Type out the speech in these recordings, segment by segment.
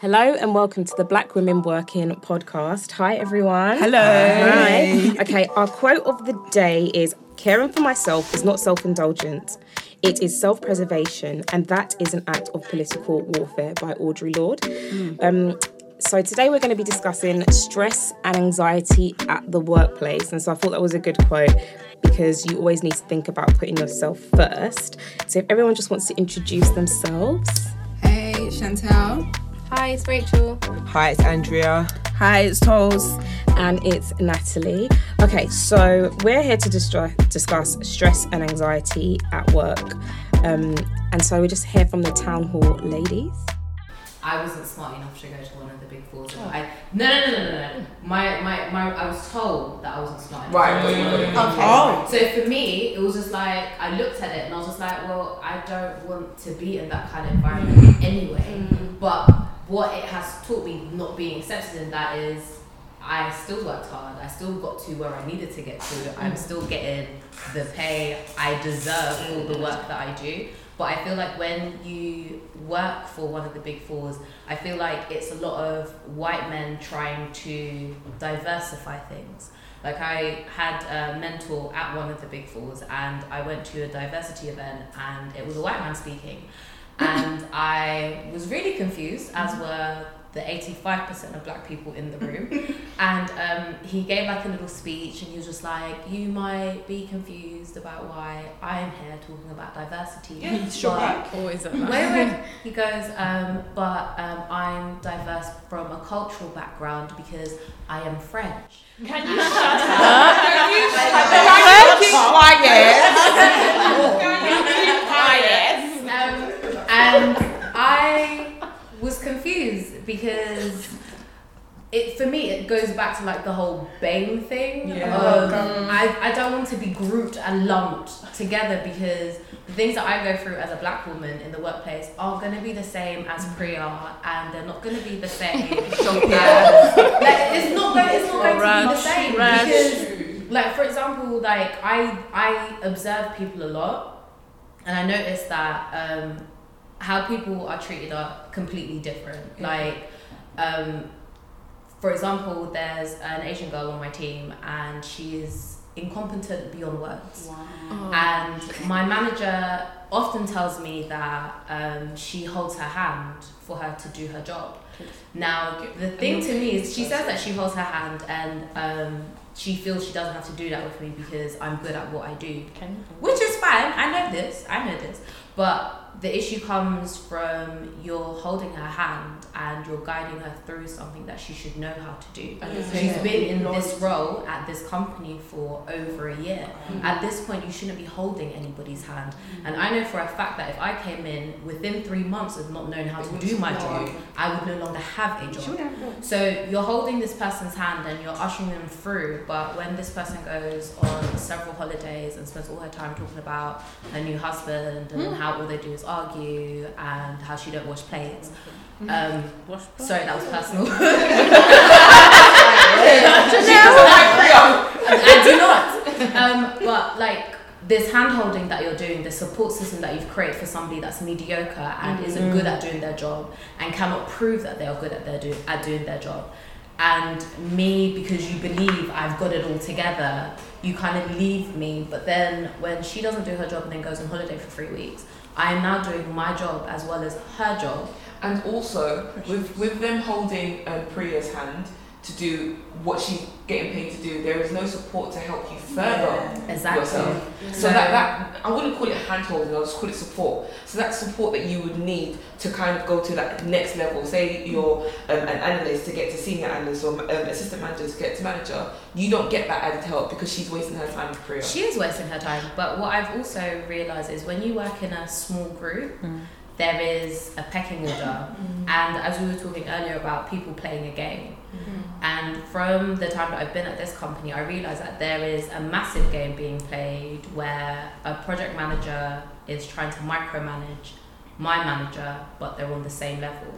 Hello and welcome to the Black Women Working podcast. Hi everyone. Hello. Hi. Okay, our quote of the day is caring for myself is not self-indulgence. It is self-preservation and that is an act of political warfare by Audre Lorde. Um, so today we're going to be discussing stress and anxiety at the workplace. And so I thought that was a good quote because you always need to think about putting yourself first. So if everyone just wants to introduce themselves. Hey, Chantel. Hi, it's Rachel. Hi, it's Andrea. Hi, it's Toes. and it's Natalie. Okay, so we're here to distra- discuss stress and anxiety at work. Um, and so we just hear from the town hall ladies. I wasn't smart enough to go to one of the big fours. I no no no no no no. My, my my I was told that I wasn't smart enough. Right. Okay. Oh. So for me, it was just like I looked at it and I was just like, well, I don't want to be in that kind of environment anyway. But what it has taught me, not being accepted in that, is I still worked hard. I still got to where I needed to get to. I'm mm. still getting the pay I deserve for the mm. work that I do. But I feel like when you work for one of the big fours, I feel like it's a lot of white men trying to diversify things. Like I had a mentor at one of the big fours, and I went to a diversity event, and it was a white man speaking, and I was really confused, as were the 85% of black people in the room. and um, he gave like a little speech, and he was just like, You might be confused about why I'm here talking about diversity. Yeah, but Always at Wait, wait. He goes, um, but um, I'm diverse from a cultural background because I am French. Can you shut up? Can you Um, and I was confused because it for me it goes back to like the whole BAME thing. of, I, I don't want to be grouped and lumped together because the things that I go through as a black woman in the workplace are going to be the same as Priya and they're not going to be the same. As like it's not going it's not going to be the same because like for example like I I observe people a lot and I noticed that um, how people are treated are completely different. Like, um, for example, there's an Asian girl on my team, and she is incompetent beyond words. Wow. And my manager often tells me that um, she holds her hand for her to do her job. Now, the thing to me is, she says that she holds her hand, and um, she feels she doesn't have to do that with me because I'm good at what I do. Which is fine. I know this. I know this. But the issue comes from you're holding her hand and you're guiding her through something that she should know how to do. She's been in this role at this company for over a year. At this point, you shouldn't be holding anybody's hand. And I know for a fact that if I came in within three months of not knowing how to do my job, I would no longer have a job. So you're holding this person's hand and you're ushering them through, but when this person goes on several holidays and spends all her time talking about her new husband and how all they do is argue and how she don't wash plates. Um, sorry, that was personal. I do not. Um, but like this hand holding that you're doing, the support system that you've created for somebody that's mediocre and isn't good at doing their job and cannot prove that they are good at their do at doing their job. And me, because you believe I've got it all together, you kind of leave me. But then when she doesn't do her job and then goes on holiday for three weeks, I am now doing my job as well as her job. And also, with, with them holding uh, Priya's hand to do what she's getting paid to do, there is no support to help you further Exactly. yourself. So that, that I wouldn't call it handholding, I'll just call it support. So that support that you would need to kind of go to that next level. Say you're um, an analyst to get to senior analyst or um, assistant manager to get to manager, you don't get that added help because she's wasting her time with Priya. She is wasting her time. But what I've also realised is when you work in a small group, there is a pecking order. And as we were talking earlier about people playing a game, and from the time that I've been at this company, I realised that there is a massive game being played where a project manager is trying to micromanage my manager, but they're on the same level.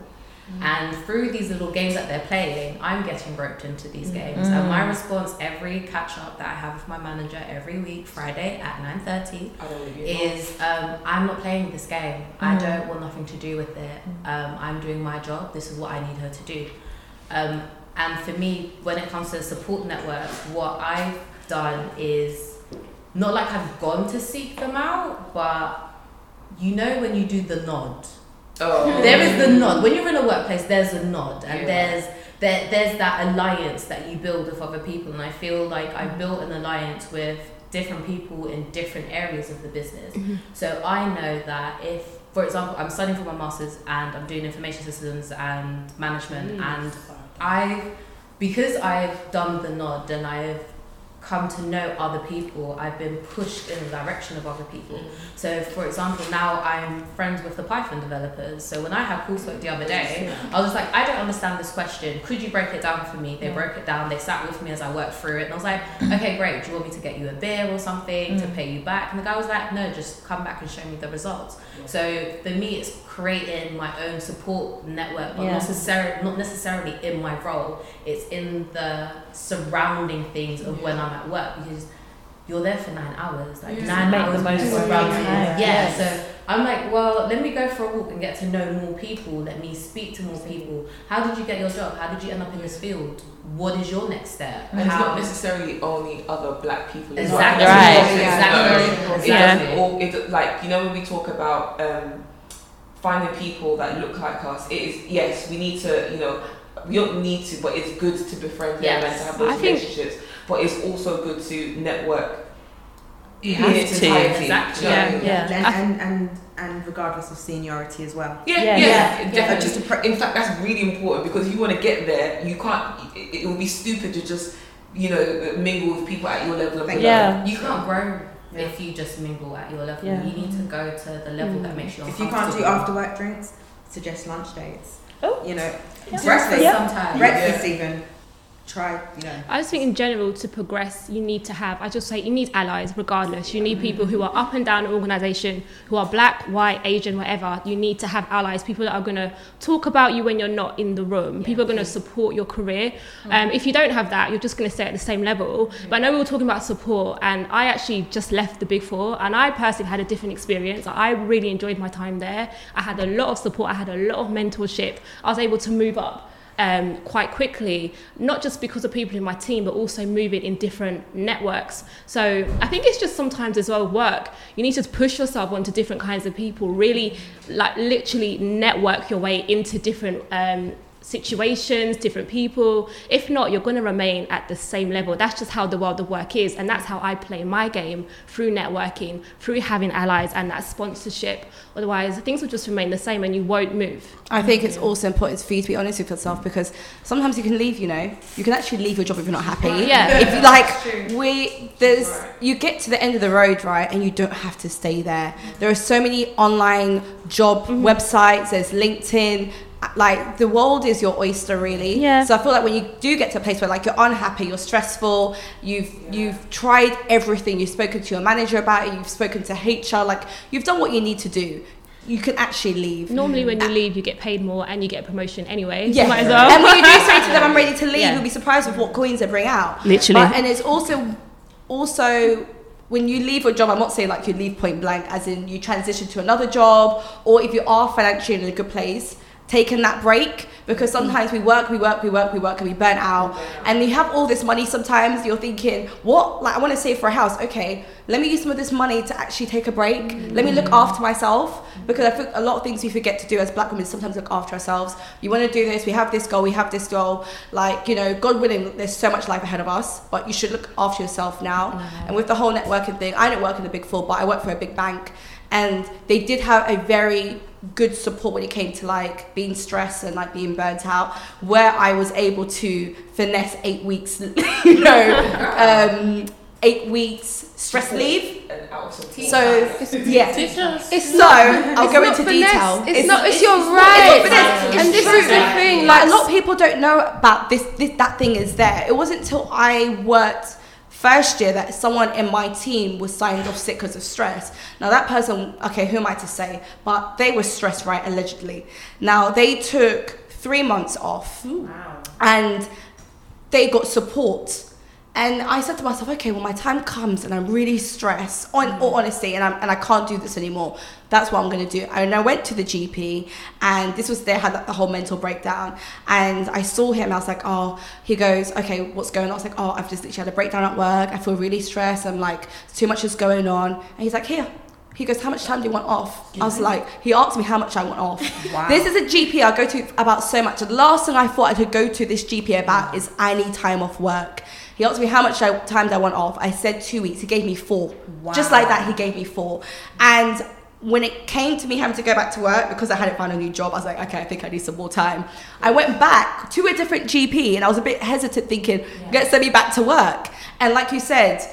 And through these little games that they're playing, I'm getting roped into these games. And my response every catch up that I have with my manager every week, Friday at 9.30, I don't really know. is um, I'm not playing this game. I don't want nothing to do with it. Um, I'm doing my job. This is what I need her to do. Um, and for me, when it comes to the support network, what I've done is not like I've gone to seek them out, but you know when you do the nod. Oh. There is the nod. When you're in a workplace, there's a nod, and Yeah. there's there, there's that alliance that you build with other people. And I feel like I built an alliance with different people in different areas of the business. Mm-hmm. So I know that if, for example, I'm studying for my masters and I'm doing information systems and management, and I, because I've done the nod and I've come to know other people, I've been pushed in the direction of other people. Mm. So, for example, now I'm friends with the Python developers. So when I had coursework the other day, I was like, I don't understand this question. Could you break it down for me? They broke it down. They sat with me as I worked through it, and I was like, okay, great. Do you want me to get you a beer or something to mm. pay you back? And the guy was like, no, just come back and show me the results. So for me, it's creating my own support network, but Yeah. not necessarily not necessarily in my role. It's in the surrounding things of when I'm at work because you're there for nine hours, like Yeah. nine Make hours the most of around you. Yeah, Yes. so I'm like, well, let me go for a walk and get to know more people. Let me speak to more people. How did you get your job? How did you end up in this field? What is your next step? And it's not necessarily only other black people. Exactly. Well. Right. It's not- Exactly. It Yeah. doesn't all, it, like, you know, when we talk about um, finding people that look like us, it is, yes, we need to, you know, we don't need to, but it's good to befriend them and Yes. to have those I think- relationships. But it's also good to network You in have its to. entirety. Exactly. Do you know what I mean? Yeah. And, and, and, and regardless of seniority as well. Yeah, Yeah. yeah, Yeah. definitely. Yeah. Just pre- in fact, that's really important because if you want to get there, you can't. It, it would be stupid to just, you know, mingle with people at your level of Yeah. You can't grow Yeah. if you just mingle at your level. Yeah. You need to go to the level that mm. makes you If you can't do after work drinks, suggest lunch dates. Oh. You know, Breakfast breakfast, sometimes. breakfast even. Try, you know. I just think in general to progress you need to have I just say you need allies regardless. You need people who are up and down an organization who are black white Asian whatever. You need to have allies people that are going to talk about you when you're not in the room. People are going to support your career. Um, if you don't have that you're just going to stay at the same level. But I know we were talking about support and I actually just left the big four and I personally had a different experience. I really enjoyed my time there. I had a lot of support. I had a lot of mentorship. I was able to move up um, quite quickly, not just because of people in my team, but also moving in different networks. So I think it's just sometimes as well work. You need to push yourself onto different kinds of people, really like literally network your way into different um, situations, different people. If not, you're going to remain at the same level. That's just how the world of work is. And that's how I play my game through networking, through having allies and that sponsorship. Otherwise, things will just remain the same and you won't move. I think it's also important for you to be honest with yourself because sometimes you can leave, you know, you can actually leave your job if you're not happy. Yeah. If you like, we, there's, you get to the end of the road, right, and you don't have to stay there. There are so many online job mm-hmm. websites, there's LinkedIn. Like the world is your oyster, really. Yeah. So I feel like when you do get to a place where like you're unhappy, you're stressful, you've you've tried everything, you've spoken to your manager about it, you've spoken to HR, like you've done what you need to do. You can actually leave. Normally, when you leave, you get paid more and you get a promotion anyway. So Yeah. might as well. And when you do say to them, "I'm ready to leave," Yeah. you'll be surprised with what coins they bring out. Literally. But- and it's also, also when you leave a job, I'm not saying like you leave point blank, as in you transition to another job, or if you are financially in a good place, taking that break because mm. sometimes we work, we work, we work, we work, and we burn out, and you have all this money. Sometimes you're thinking, what? Like I want to save for a house. Okay, let me use some of this money to actually take a break. Mm. Let me look after myself because I think a lot of things we forget to do as black women is sometimes look after ourselves. You want to do this. We have this goal. We have this goal. Like you know, God willing, there's so much life ahead of us, but you should look after yourself now. And with the whole networking thing, I don't work in the big four, but I work for a big bank, and they did have a very good support when it came to like being stressed and like being burnt out where i was able to finesse eight weeks you know um eight weeks stress leave And out of so yeah It's so not, i'll it's go into finesse. detail It's, not. It's, it's your right. not and this is the thing. like Like a lot of people don't know about this, this that thing is there it wasn't until i worked first year that someone in my team was signed off sick because of stress. Now that person okay who am i to say? But they were stressed right allegedly. Now they took three months off, and they got support. And I said to myself, okay, when my time comes and I'm really stressed, on mm. all honesty, and, I'm, and I can't do this anymore, that's what I'm going to do. And I went to the GP, and this was, they had the whole mental breakdown. And I saw him, I was like, oh, he goes, okay, what's going on? I was like, oh, I've just literally had a breakdown at work. I feel really stressed. I'm like, too much is going on. And he's like, here. He goes, how much time do you want off? I was like, he asked me how much I want off. Wow. This is a GP I go to about so much. The last thing I thought I could go to this GP about is I need time off work. He asked me how much I, time do I want off. I said two weeks. He gave me four. Just like that, he gave me four. And when it came to me having to go back to work because I hadn't found a new job, I was like, okay, I think I need some more time. I went back to a different GP and I was a bit hesitant thinking, get send me back to work. And like you said,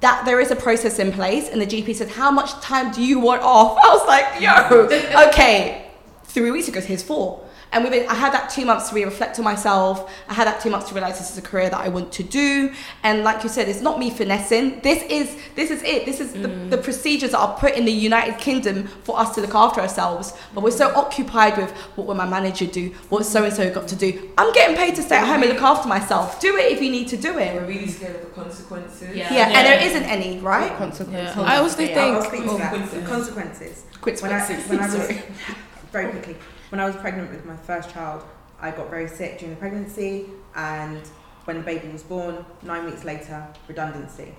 that there is a process in place and the GP said, How much time do you want off? I was like, yo, okay. Three weeks ago, here's four. And within, I had that two months to really reflect on myself. I had that two months to realize this is a career that I want to do. And like you said, it's not me finessing. This is this is it. This is the, mm. the procedures that are put in the United Kingdom for us to look after ourselves. But we're so occupied with what will my manager do? What so and so got to do? I'm getting paid to stay at home and look after myself. Do it if you need to do it. We're really scared of the consequences. Yeah. Yeah, and there isn't any, right? Yeah. I also Yeah, I was think. Oh. thinking. Consequences. consequences. Quick When I, when I was Sorry. very quickly, when I was pregnant with my first child, I got very sick during the pregnancy, and when the baby was born, nine weeks later, redundancy.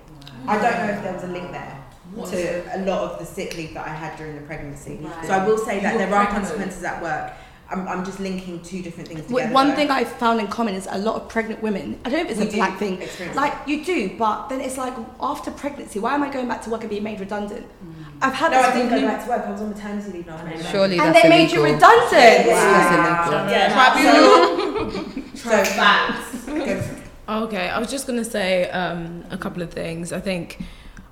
I don't know if there was a link there to a lot of the sick leave that I had during the pregnancy. So I will say that there are consequences at work. I'm, I'm just linking two different things Wait, together. One though. thing I found in common is a lot of pregnant women. I don't know if it's We a black thing. experience Like you do, but then it's like after pregnancy, why am I going back to work and being made redundant? I've had No, this I didn't go back to work. I was on maternity leave now. and Surely and that's they made you illegal. redundant. Wow. Yeah. So Facts. go Okay, I was just gonna say um, a couple of things. I think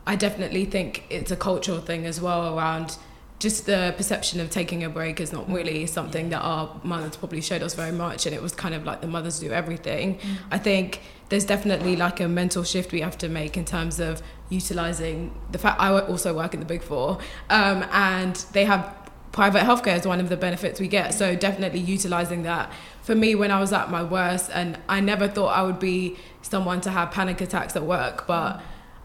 I definitely think it's a cultural thing as well around just the perception of taking a break is not really mm. something that our mothers probably showed us very much, and it was kind of like the mothers do everything. Mm. I think there's definitely like a mental shift we have to make in terms of utilizing the fact I also work in the big four, um, and they have private healthcare is one of the benefits we get. So definitely utilizing that. For me, when I was at my worst, and I never thought I would be someone to have panic attacks at work, but mm.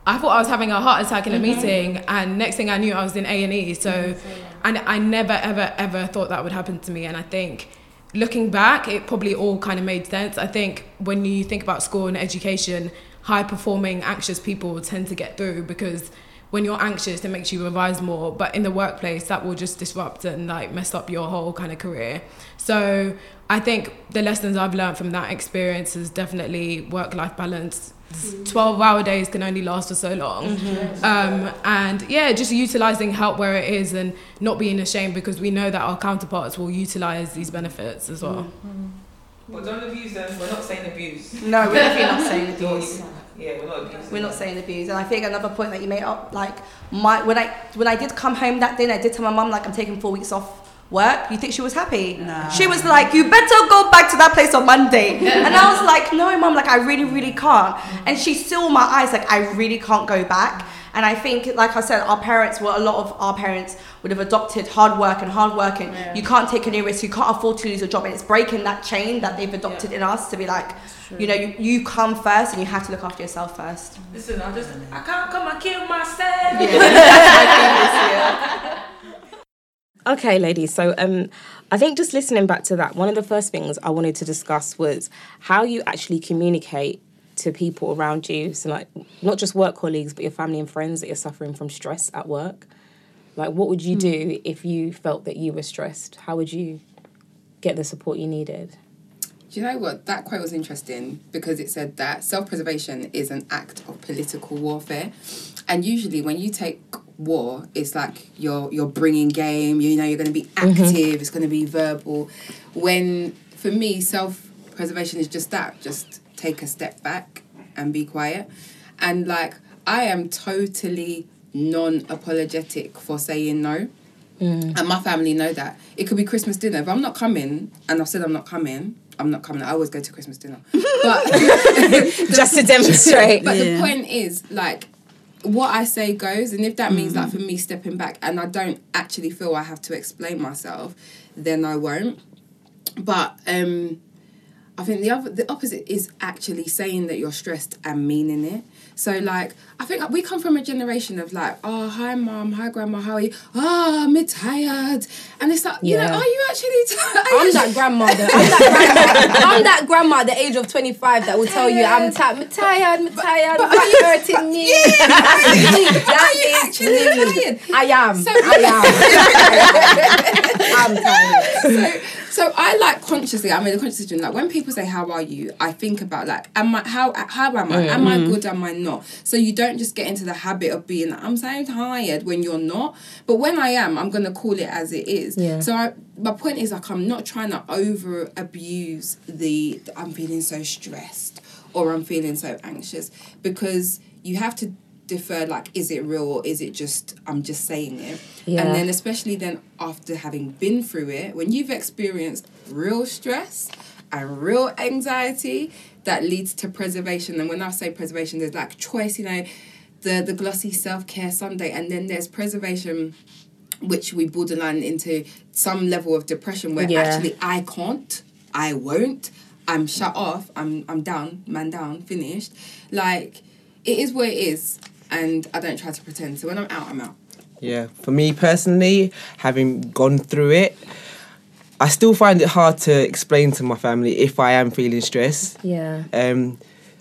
I thought I was having a heart attack in a mm-hmm. meeting, and next thing I knew, I was in A and E. So, mm-hmm. and I never, ever, ever thought that would happen to me. And I think looking back, it probably all kind of made sense. I think when you think about school and education, high performing, anxious people tend to get through because when you're anxious, it makes you revise more. But in the workplace, that will just disrupt and like mess up your whole kind of career. So I think the lessons I've learned from that experience is definitely work life balance. 12 hour days can only last for so long. Um, and yeah, just utilizing help where it is and not being ashamed because we know that our counterparts will utilize these benefits as well. But don't abuse them. We're not saying abuse. No, we're definitely not saying abuse. Yeah, we're not abusing. We're not saying abuse. And I think another point that you made up, like my when I when I did come home that day, and I did tell my mum like I'm taking four weeks off work. You think she was happy? No. She was like, "You better go back to that place on Monday." and I was like, "No, mom, like I really, really can't." And she still in my eyes like I really can't go back. And I think, like I said, our parents were a lot of our parents would have adopted hard work and hard work, and you can't take any risk. You can't afford to lose your job, and it's breaking that chain that they've adopted in us to be like, you know, you, you come first, and you have to look after yourself first. Listen, I just I can't come and kill myself. Okay, ladies. So, um, I think just listening back to that, one of the first things I wanted to discuss was how you actually communicate to people around you. So, like, not just work colleagues, but your family and friends that you're suffering from stress at work. Like, what would you do if you felt that you were stressed? How would you get the support you needed? Do you know what? That quote was interesting because it said that self preservation is an act of political warfare. And usually, when you take war, it's like you're, you're bringing game, you know, you're going to be mm-hmm. active, it's going to be verbal. When, for me, self preservation is just that just take a step back and be quiet. And like, I am totally non apologetic for saying no. Mm. And my family know that. It could be Christmas dinner. If I'm not coming, and I've said I'm not coming, I'm not coming. I always go to Christmas dinner. But just to demonstrate. but the point is, like, what I say goes, and if that means like for me stepping back and I don't actually feel I have to explain myself, then I won't. but um, I think the other the opposite is actually saying that you're stressed and meaning it. So like I think we come from a generation of like, oh hi mom, hi grandma, how are you? Oh, I'm tired, and it's like, you know, are you actually? T- are you I'm that grandmother. I'm that grandma. I'm that grandma at the age of 25 that will tell you I'm, ti- I'm tired, I'm tired, but but are you- hurting me. Are you actually tired? I am. So- I am. I'm tired. so, so I like consciously. I made a conscious decision. Like when people say, "How are you?" I think about like, am I how how am I? Mm, am I mm. good? Am I not? So you don't just get into the habit of being like, "I'm so tired" when you're not. But when I am, I'm gonna call it as it is. Yeah. So I, my point is like, I'm not trying to over abuse the. I'm feeling so stressed or I'm feeling so anxious because you have to defer like is it real or is it just I'm just saying it Yeah. and then especially then after having been through it when you've experienced real stress and real anxiety that leads to preservation and when I say preservation there's like choice you know the the glossy self-care Sunday and then there's preservation which we borderline into some level of depression where Yeah. actually I can't, I won't, I'm shut off, I'm I'm down, man down, finished. Like it is what it is, and I don't try to pretend. So when I'm out, I'm out. Yeah, for me personally, having gone through it, I still find it hard to explain to my family if I am feeling stressed. Yeah. Um,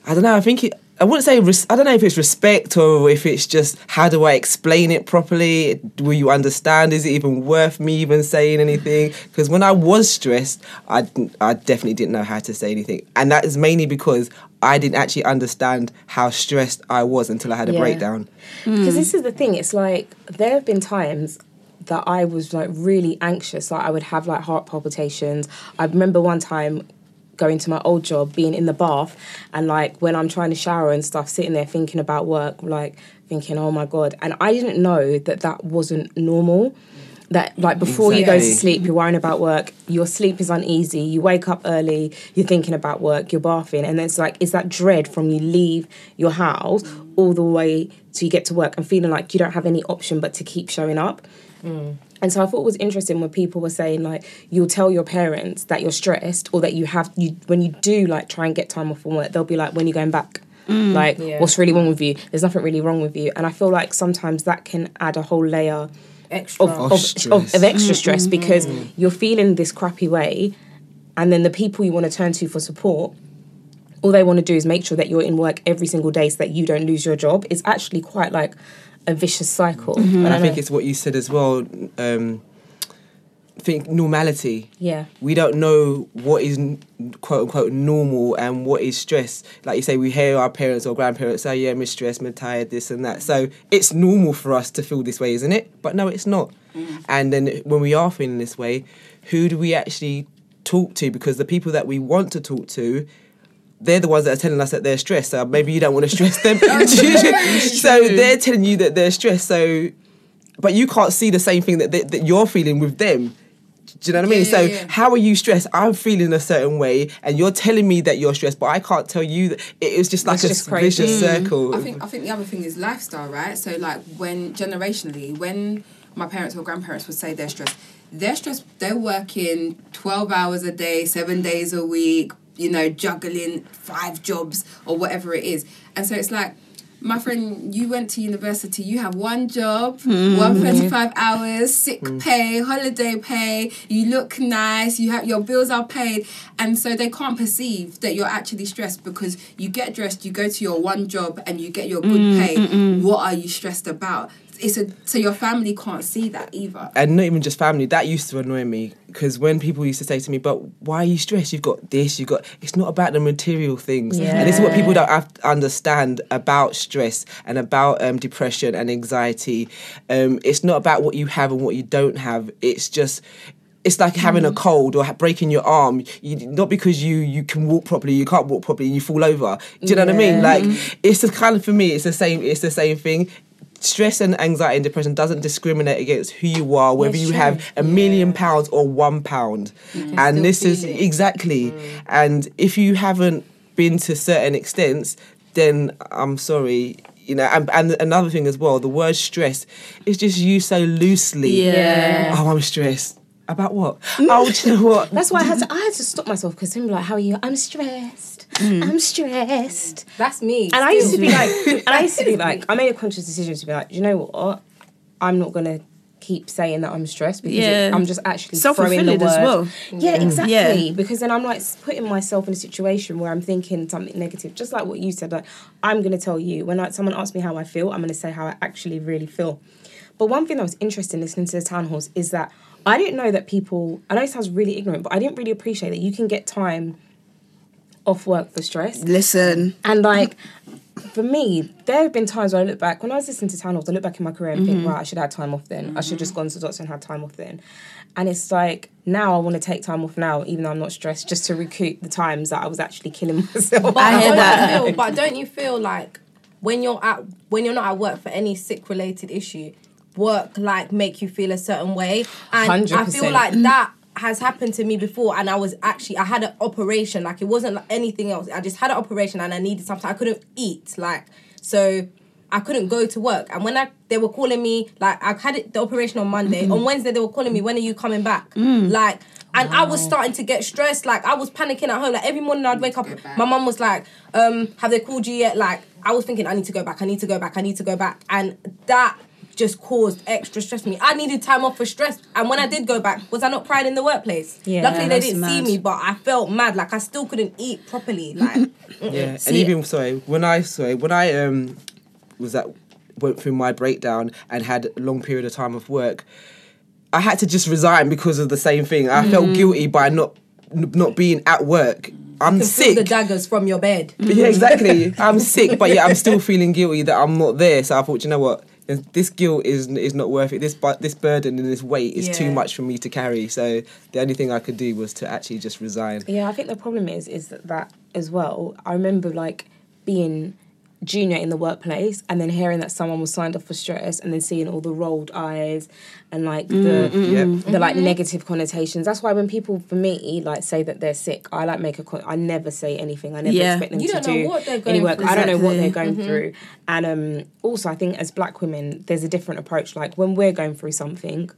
I don't know. I think it, I wouldn't say. Res- I don't know if it's respect or if it's just how do I explain it properly? Will you understand? Is it even worth me even saying anything? Because when I was stressed, I I definitely didn't know how to say anything, and that is mainly because I didn't actually understand how stressed I was until I had a Yeah. breakdown. Because this is the thing, it's like there have been times that I was like really anxious. Like I would have like heart palpitations. I remember one time going to my old job, being in the bath, and like when I'm trying to shower and stuff, sitting there thinking about work, like thinking, oh my god. And I didn't know that that wasn't normal. That like before you go to sleep, you're worrying about work. Your sleep is uneasy. You wake up early. You're thinking about work. You're bathing, and then it's like it's that dread from you leave your house all the way to you get to work and feeling like you don't have any option but to keep showing up. Mm. And so I thought it was interesting when people were saying like you'll tell your parents that you're stressed or that you have you when you do like try and get time off from work, they'll be like, when are you going back? Mm. Like, Yeah. what's really wrong with you? There's nothing really wrong with you. And I feel like sometimes that can add a whole layer Extra. of, Of of, of, of extra mm-hmm. stress because mm-hmm. you're feeling this crappy way and then the people you want to turn to for support all they want to do is make sure that you're in work every single day so that you don't lose your job it's actually quite like a vicious cycle And I don't think know. it's what you said as well. Um, think normality. yeah We don't know what is quote unquote normal and what is stress. Like you say, we hear our parents or grandparents say, "Yeah, I'm stressed, I'm tired, this and that." So it's normal for us to feel this way, isn't it? But no, it's not. And then when we are feeling this way, who do we actually talk to? Because the people that we want to talk to. They're the ones that are telling us that they're stressed. So maybe you don't want to stress them. so they're telling you that they're stressed. So but you can't see the same thing that, that, that you're feeling with them. Do you know what I mean? Yeah, so yeah, how are you stressed? I'm feeling a certain way, and you're telling me that you're stressed, but I can't tell you that. It was just like That's a just vicious mm. circle. I think I think the other thing is lifestyle, right? So like when generationally, when my parents or grandparents would say they're stressed, they're stressed. They're working twelve hours a day, seven days a week. You know, juggling five jobs or whatever it is, and so it's like. My friend, you went to university, you have one job, one mm-hmm. 35 hours, sick mm. pay, holiday pay, you look nice, you have your bills are paid. And so they can't perceive that you're actually stressed because you get dressed, you go to your one job and you get your good mm, pay. Mm, what are you stressed about? It's a so your family can't see that either. and not even just family. That used to annoy me because when people used to say to me, "But why are you stressed? You've got this. You've got." It's not about the material things, and this is what people don't have to understand about stress and about um, depression and anxiety. Um, it's not about what you have and what you don't have. It's just. It's like having a cold or breaking your arm. You, not because you you can walk properly, you can't walk properly, and you fall over. Do you know what I mean? Like it's the kind of for me, it's the same. It's the same thing stress and anxiety and depression doesn't discriminate against who you are, whether you have a million pounds or one pound. And this is it. exactly. Mm. And if you haven't been to certain extents, then I'm sorry. You know, and, and another thing as well, the word stress is just used so loosely. Yeah. Oh, I'm stressed. About what? Oh, do you know what? That's why I had to. I had to stop myself because people like, "How are you?" I'm stressed. I'm stressed. That's me. And I used to be like, and I used to be like, I made a conscious decision to be like, you know what? I'm not gonna keep saying that I'm stressed because Yeah. it, I'm just actually throwing the Self-fulfilling word. as well. Yeah, Mm. exactly. Yeah. Because then I'm like putting myself in a situation where I'm thinking something negative, just like what you said. Like I'm gonna tell you when I, someone asks me how I feel, I'm gonna say how I actually really feel. But one thing that was interesting listening to the town halls is that I didn't know that people. I know it sounds really ignorant, but I didn't really appreciate that you can get time off work for stress. Listen. And like for me, there have been times where I look back when I was listening to town halls, I look back in my career and Mhm. think, right, I should have had time off then. I should have just gone to the doctor and had time off then. And it's like now I want to take time off now, even though I'm not stressed, just to recoup the times that I was actually killing myself. But don't You feel, but don't you feel like when you're at when you're not at work for any sick related issue, work like make you feel a certain way, and I feel like that has happened to me before. And I was actually I had an operation, like it wasn't like anything else. I just had an operation and I needed something. I couldn't eat, like so. I couldn't go to work, and when I they were calling me, like I had it, the operation on Monday. Mm-hmm. On Wednesday, they were calling me, "When are you coming back?" Like, and I was starting to get stressed. Like I was panicking at home. Like every morning I'd wake up, my mum was like, um, "Have they called you yet?" Like I was thinking, I need to go back. I need to go back. I need to go back, and that just caused extra stress for me. I needed time off for stress, and when I did go back, was I not crying in the workplace? Yeah, Luckily they didn't see me, but I felt mad. Like I still couldn't eat properly. Like Yeah, and even sorry, when I sorry when I um was at went through my breakdown and had a long period of time of work, I had to just resign because of the same thing. I felt Mm. guilty by not n- not being at work. I'm you can sick. feel the daggers from your bed. yeah, exactly. I'm sick, but yeah, I'm still feeling guilty that I'm not there. So I thought, you know what? This guilt is is not worth it. This but this burden and this weight is too much for me to carry. So the only thing I could do was to actually just resign. Yeah, I think the problem is is that, that as well. I remember like being junior in the workplace and then hearing that someone was signed off for stress and then seeing all the rolled eyes and like the Mm, mm, Yep. the like Mhm. negative connotations. That's why when people for me like say that they're sick, I like make a con- I never say anything. I never Yeah. expect them You to don't know what they're any work. through. I don't know what they're Exactly. going Mhm. through. And um also I think as black women there's a different approach. Like when we're going through something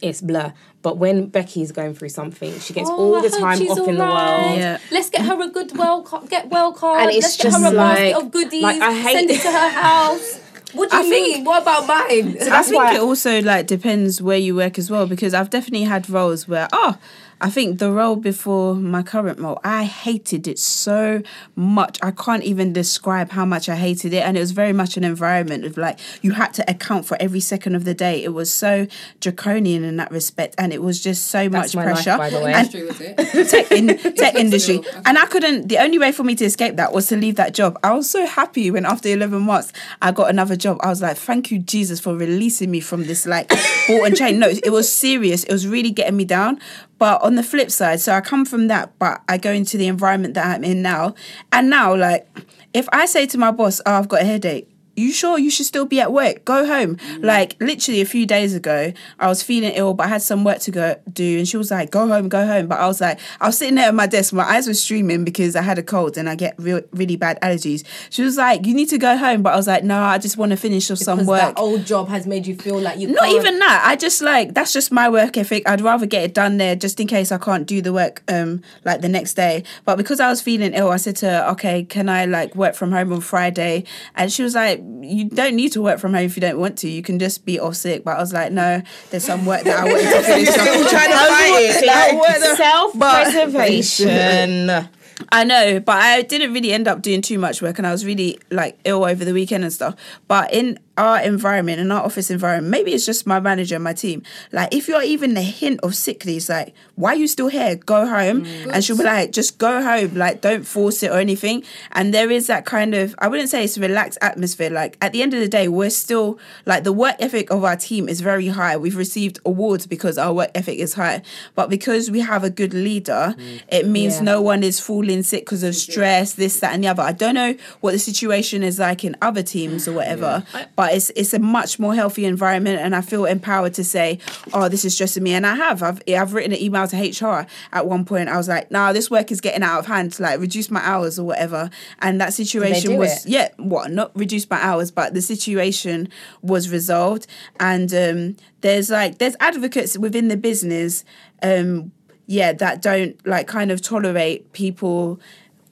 it's blur. But when Becky's going through something, she gets Oh, all the time off in the alright. world. Yeah. Let's get her a good well ca- get well card. And it's Let's get her just a basket like- of goodies. like, I hate- Send it to her house. What do you I think- mean? What about mine? So I think it also like depends where you work as well because I've definitely had roles where oh I think the role before my current role I hated it so much. I can't even describe how much I hated it. And it was very much an environment of like you had to account for every second of the day. It was so draconian in that respect. And it was just so That's much my life, pressure. by the way. and industry was it? tech in tech industry. and I couldn't the only way for me to escape that was to leave that job. I was so happy when after 11 months I got another job. I was like thank you Jesus for releasing me from this like ball and chain. No it was serious. It was really getting me down but on the flip side so I come from that but I go into the environment that I'm in now. And now like if I say to my boss oh I've got a headache you sure you should still be at work? Go home. Like literally a few days ago, I was feeling ill, but I had some work to go do, and she was like, "Go home, go home." But I was like, I was sitting there at my desk, my eyes were streaming because I had a cold and I get real, really bad allergies. She was like, "You need to go home," but I was like, "No, I just want to finish off some work." that old job has made you feel like you Not can't- even that. I just like that's just my work ethic. I'd rather get it done there just in case I can't do the work um like the next day. But because I was feeling ill, I said to her, "Okay, can I like work from home on Friday?" And she was like, "You don't need to work from home if you don't want to. You can just be off sick." But I was like, "No, there's some work that I wanted to finish." Still trying to fight it, like, like, Self-preservation. I know, but I didn't really end up doing too much work, and I was really like ill over the weekend and stuff. But in our environment, and our office environment, maybe it's just my manager and my team. Like, if you're even a hint of sickly, it's like, why are you still here? Go home, and she'll be like, just go home. Like, don't force it or anything. And there is that kind of, I wouldn't say it's a relaxed atmosphere. Like, at the end of the day, we're still like the work ethic of our team is very high. We've received awards because our work ethic is high, but because we have a good leader, it means Yeah. no one is falling sick because of stress, this, that, and the other. I don't know what the situation is like in other teams or whatever, but but it's it's a much more healthy environment, and I feel empowered to say, "Oh, this is stressing me," and I have. I've I've written an email to HR at one point. I was like, "Nah, this work is getting out of hand. Like, reduce my hours or whatever." And that situation was it? yeah, what not reduce my hours, but the situation was resolved, and um, there's like there's advocates within the business. Um, yeah, that don't like kind of tolerate people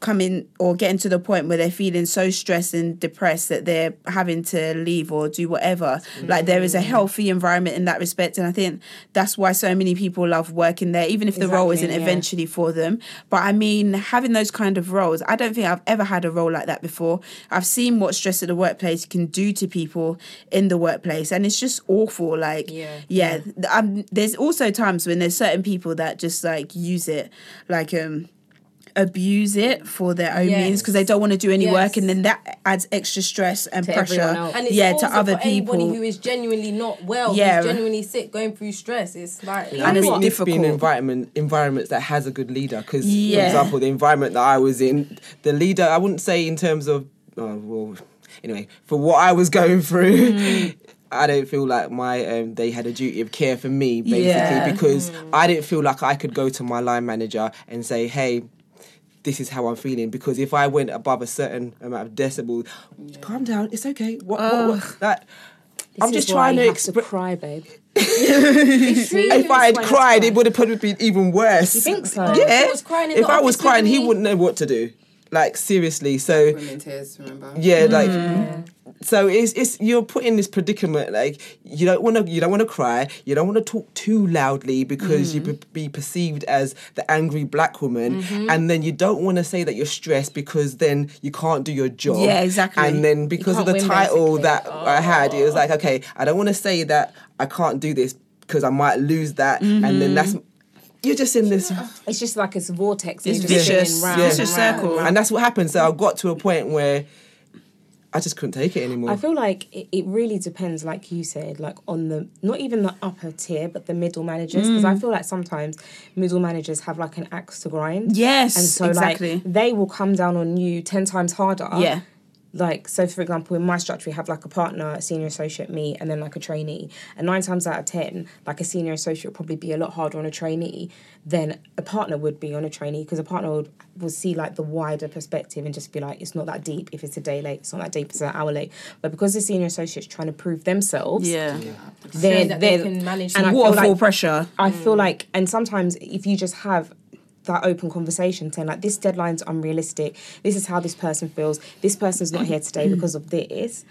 coming or getting to the point where they're feeling so stressed and depressed that they're having to leave or do whatever. Like there is a healthy environment in that respect, and I think that's why so many people love working there, even if the role isn't yeah. eventually for them. But I mean, having those kind of roles, I don't think I've ever had a role like that before. I've seen what stress at the workplace can do to people in the workplace, and it's just awful. Like, Yeah. yeah, um, there's also times when there's certain people that just like use it, like um abuse it for their own means because they don't want to do any work and then that adds extra stress and To pressure everyone else. And it's yeah to other for anybody people who is genuinely not well, Yeah. who's genuinely sick, going through stress. It's like I think it needs to be an environment environments that has a good leader. Because, Yeah. for example, the environment that I was in, the leader, I wouldn't say in terms of, oh, well, anyway, for what I was going through. Mm. I don't feel like my um, they had a duty of care for me basically Yeah. because Mm. I didn't feel like I could go to my line manager and say, "Hey, this is how I'm feeling." Because if I went above a certain amount of decibels, calm down, it's okay. What? what, what that, I'm This just why trying to have express. cry, babe. if I had cried, it would have probably been even worse. You think so? Yeah. If he was crying if I was crying, he wouldn't know what to do. Like seriously. So Women tears, remember? yeah, like Mm. so it's it's you're put in this predicament. Like you don't want to you don't want to cry. You don't want to talk too loudly because you Mm. be be perceived as the angry black woman, Mm-hmm. and then you don't want to say that you're stressed because then you can't do your job. Yeah, exactly. And then because of the win, title basically. that I had, it was like okay, I don't want to say that I can't do this because I might lose that, and Mm-hmm. then that's. You're just in this It's just like it's a vortex. It's It's, just vicious. spinning round, Yeah. Vicious circle. and round. and that's what happened. So I got to a point where I just couldn't take it anymore. I feel like it, it really depends, like you said, like on the not even the upper tier, but the middle managers. Because Mm. I feel like sometimes middle managers have like an axe to grind. Yes, and so exactly. like they will come down on you ten times harder. Yeah. Like so, for example, in my structure, we have like a partner, a senior associate, me, and then like a trainee. And nine times out of ten, like a senior associate would probably be a lot harder on a trainee than a partner would be on a trainee because a partner would, would see like the wider perspective and just be like, it's not that deep if it's a day late, it's not that deep if it's an hour late. But because the senior associate's trying to prove themselves, yeah they're, that they they're- can manage and I feel waterfall like pressure I feel mm. like, and sometimes if you just have that open conversation saying like this deadline's unrealistic this is how this person feels this person's not here today because of this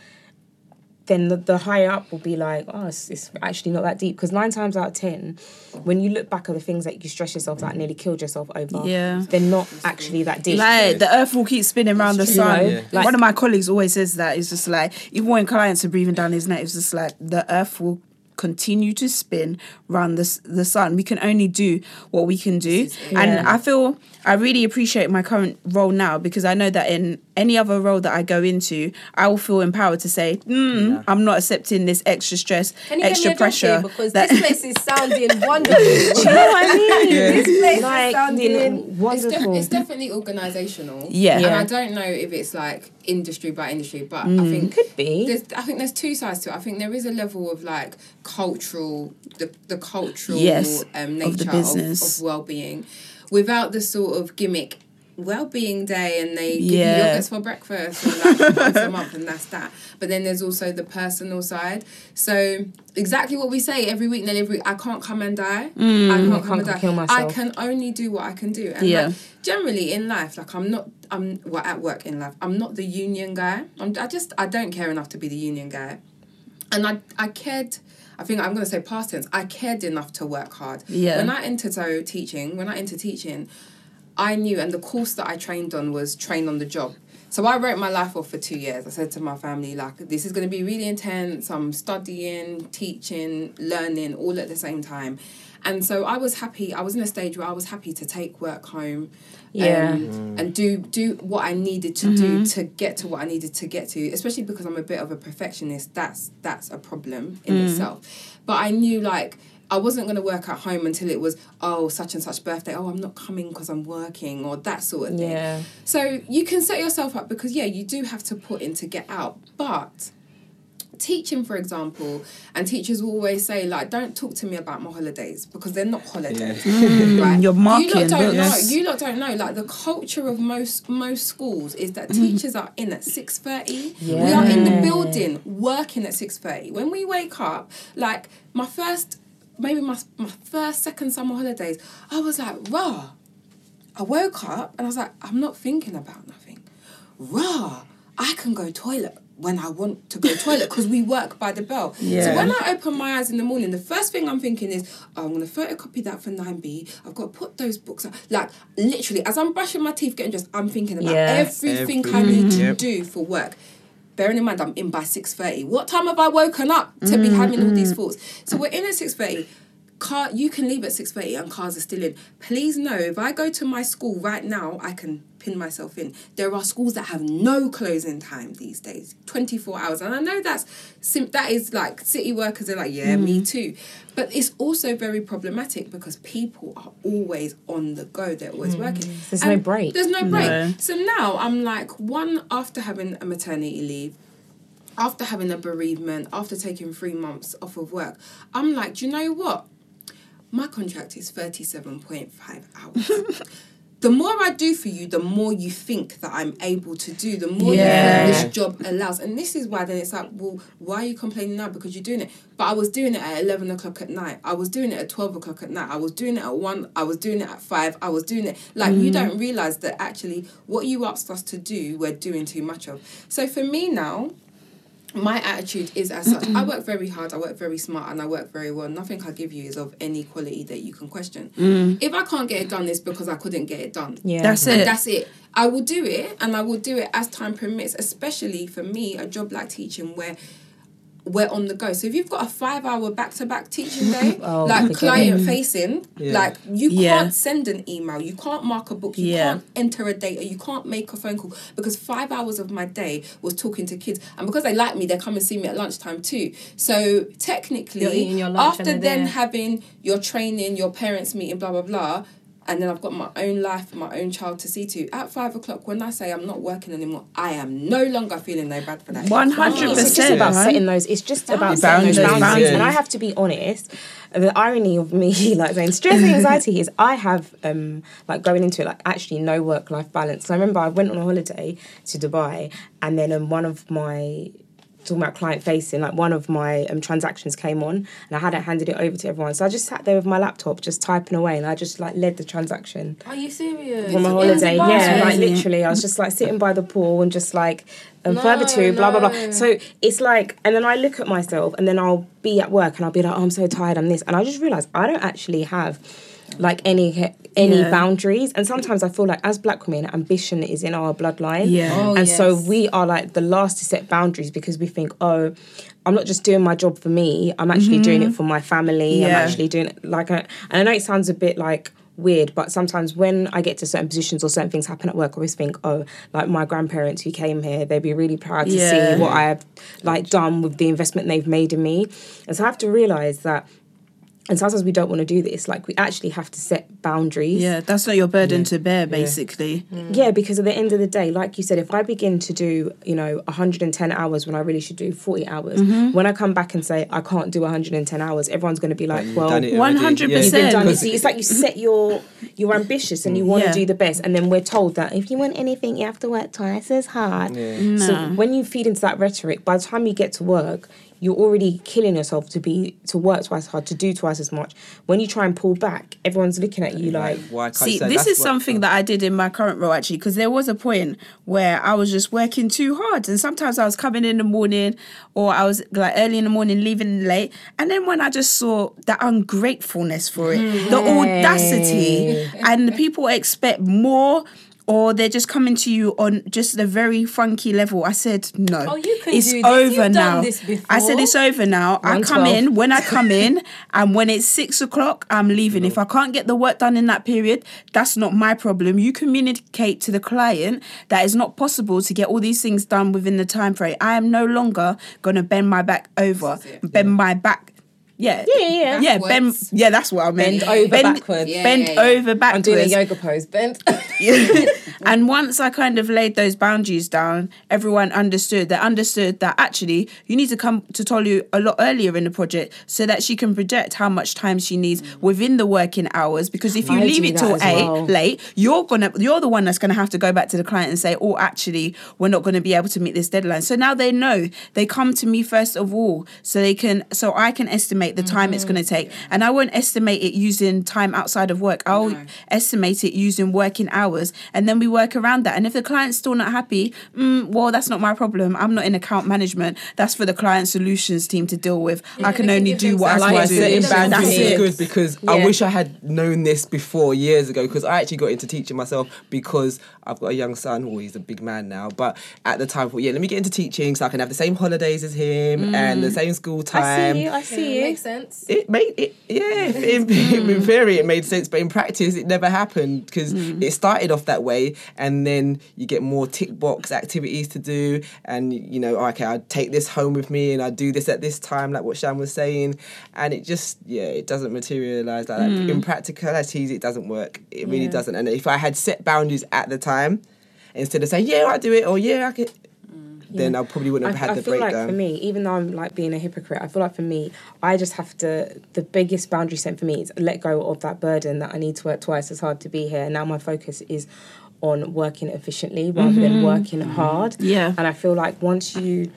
then the, the higher up will be like oh it's, it's actually not that deep because nine times out of ten when you look back at the things that you stress yourself that nearly killed yourself over Yeah. they're not actually that deep Like the earth will keep spinning around the sun. Yeah. Like, One of my colleagues always says that. It's just like even when clients are breathing down his neck, it's just like the earth will continue to spin around the the sun. We can only do what we can do, and I feel I really appreciate my current role now because I know that in any other role that I go into, I will feel empowered to say, mm, "I'm not accepting this extra stress, Can you extra me a job here? pressure." Because that- this place is sounding wonderful. Do you know what I mean This place Like, is sounding you know, It's, wonderful def- it's definitely organisational. Yeah. And I don't know if it's like industry by industry, but Mm. I think could be there's I think there's two sides to it. I think there is a level of like cultural the the cultural Yes, um, of the nature of, business. of well being without the sort of gimmick well-being day and they give Yeah. you yogurts for breakfast and like once a month and that's that but then there's also the personal side so exactly what we say every week nearly every i can't come and die i mm, can't come can't and die kill myself. i can only do what i can do and Yeah. like, generally in life like i'm not i'm well at work in life i'm not the union guy I'm, i just i don't care enough to be the union guy and i i cared I think I'm going to say past tense. I cared enough to work hard. Yeah. When I entered so teaching, when I entered teaching, I knew, and the course that I trained on was train on the job. So I wrote my life off for two years. I said to my family, like, this is going to be really intense. I'm studying, teaching, learning all at the same time. And so I was happy. I was in a stage where I was happy to take work home, Yeah. um, and do do what I needed to do to get to what I needed to get to. Especially because I'm a bit of a perfectionist. That's that's a problem in itself. But I knew like I wasn't going to work at home until it was oh such and such birthday. Oh, I'm not coming because I'm working or that sort of thing. yeah So you can set yourself up because yeah, you do have to put in to get out, but teaching, for example, and teachers will always say, like, don't talk to me about my holidays because they're not holidays. Mm, right? you're marking, You lot don't yes. know. You lot don't know. Like the culture of most most schools is that teachers are in at six thirty. We are in the building working at six thirty. When we wake up, like my first, maybe my my first second summer holidays, I was like, raw. I woke up and I was like, I'm not thinking about nothing. Raw, I can go toilet when I want to go toilet because we work by the bell. Yeah. So when I open my eyes in the morning, the first thing I'm thinking is, oh, I'm gonna photocopy that for 9B. I've got to put those books up. Like literally, as I'm brushing my teeth, getting dressed, I'm thinking about Yeah. everything I need to Yep. do for work. Bearing in mind I'm in by six thirty. What time have I woken up to be mm, having all these mm, mm. thoughts? So we're in at six thirty. Car, you can leave at six thirty and cars are still in. Please know if I go to my school right now, I can pin myself in. There are schools that have no closing time these days, twenty four hours, and I know that's sim- that is like city workers are like yeah, me mm. too, but it's also very problematic because people are always on the go. They're always mm. working. There's no break. There's no break. No. So now I'm like one after having a maternity leave after having a bereavement, after taking three months off of work, I'm like, do you know what? My contract is 37.5 hours. the more I do for you, the more you think that I'm able to do, the more Yeah. this job allows. And this is why then it's like, well, why are you complaining now? Because you're doing it. But I was doing it at 11 o'clock at night. I was doing it at 12 o'clock at night. I was doing it at 1. I was doing it at 5. I was doing it. Like, you mm-hmm. don't realize that actually what you asked us to do, we're doing too much of. So for me now, my attitude is as such. I work very hard, I work very smart, and I work very well. Nothing I give you is of any quality that you can question. Mm. If I can't get it done, it's because I couldn't get it done. Yeah. That's And it. that's it. I will do it, and I will do it as time permits. Especially for me, a job like teaching where we're on the go. So if you've got a five-hour back-to-back teaching day, Oh, like client-facing, Yeah. like you Yeah. can't send an email, you can't mark a book, you Yeah. can't enter a data, you can't make a phone call because five hours of my day was talking to kids, and because they like me, they come and see me at lunchtime too. So technically, your after then having your training, your parents meeting, blah blah blah. And then I've got my own life, my own child to see to. At five o'clock, when I say I'm not working anymore, I am no longer feeling no bad for that. One It's just percent. about setting those. It's just about setting those Boundaries, boundaries. yeah. And I have to be honest. The irony of me like saying stress and anxiety is I have um like going into it like actually no work life balance. So I remember I went on a holiday to Dubai, and then um, one of my talking about client facing, like one of my um, transactions came on and I hadn't handed it over to everyone. So I just sat there with my laptop just typing away and I just like led the transaction Are you serious? on my holiday. Yeah, like literally, I was just like sitting by the pool and just like um, further to blah blah blah. So it's like, and then I look at myself, and then I'll be at work and I'll be like, oh, I'm so tired, I'm this, and I just realize I don't actually have like any any Yeah. boundaries. And sometimes i feel like as black women ambition is in our bloodline. Yeah. Oh, and so we are like the last to set boundaries because we think oh i'm not just doing my job for me. I'm actually doing it mm-hmm. for my family. I'm actually doing it like I, and i know it sounds a bit like weird but sometimes when i get to certain positions or certain things happen at work i always think oh like my grandparents who came here they'd be really proud to Yeah. see what i have like done with the investment they've made in me. And so i have to realize that and sometimes we don't want to do this like we actually have to set boundaries Yeah, that's not your burden to bear, basically. Mm. yeah, because at the end of the day, like you said, if I begin to do, you know, 110 hours when I really should do 40 hours, Mm-hmm. when I come back and say I can't do 110 hours, everyone's going to be like, well, done it One already. hundred Yeah. you've been done. percent. You see, it's like you set your, you're ambitious and you mm. want to Yeah. do the best, and then we're told that if you want anything, you have to work twice as hard. Yeah. Mm. So when you feed into that rhetoric, by the time you get to work, you're already killing yourself to be to work twice as hard, to do twice as much. When you try and pull back, everyone's looking at you like, Why can't See, you this is something that I did in my current role actually, because there was a point where I was just working too hard, and sometimes I was coming in the morning, or I was like early in the morning, leaving late, and then when I just saw that ungratefulness for it, the audacity, and the people expect more. Or they're just coming to you on just a very funky level. I said no. Oh, you can it's do this. over You've done now. this I said it's over now. I come in when I come in, and when it's six o'clock, I'm leaving. If I can't get the work done in that period, that's not my problem. You communicate to the client that it's not possible to get all these things done within the time frame. I am no longer going to bend my back over, bend my back Yeah, Yeah, yeah. yeah. Bend, yeah, that's what I meant. Bend over backwards. Yeah, bend yeah, yeah. over I'm doing a yoga pose. Bend. and once I kind of laid those boundaries down, everyone understood. They understood that actually you need to come to Tolu a lot earlier in the project so that she can project how much time she needs within the working hours. Because if you I leave it till eight well. late, you're gonna you're the one that's gonna have to go back to the client and say, "Oh, actually, we're not gonna be able to meet this deadline." So now they know. They come to me first of all, so they can so I can estimate the time it's gonna take, and I won't estimate it using time outside of work. I'll estimate it using working hours, and then we work around that. And if the client's still not happy, mm, well, that's not my problem. I'm not in account management. That's for the client solutions team to deal with. I can only do what I Like do. setting boundaries is it. good because I wish I had known this before years ago because I actually got into teaching myself because I've got a young son. Well, he's a big man now, but at the time, thought, yeah, let me get into teaching so I can have the same holidays as him and the same school time. I see you. I see you. Makes sense. It made it, yeah. In, in theory, it made sense, but in practice, it never happened because hmm. it started off that way, and then you get more tick box activities to do, and you know, okay, I take this home with me, and I do this at this time, like what Shan was saying, and it just, yeah, it doesn't materialize like that. Hmm. In practicalities, it doesn't work. It really Yeah. doesn't. And if I had set boundaries at the time, instead of saying, yeah, I do it, or yeah, I can. Then I probably wouldn't have I, had I the breakdown. I feel like for me, even though I'm like being a hypocrite, I feel like for me, I just have to. The biggest boundary set for me is let go of that burden that I need to work twice as hard to be here. Now my focus is on working efficiently rather than mm-hmm. working hard. Yeah. And I feel like once you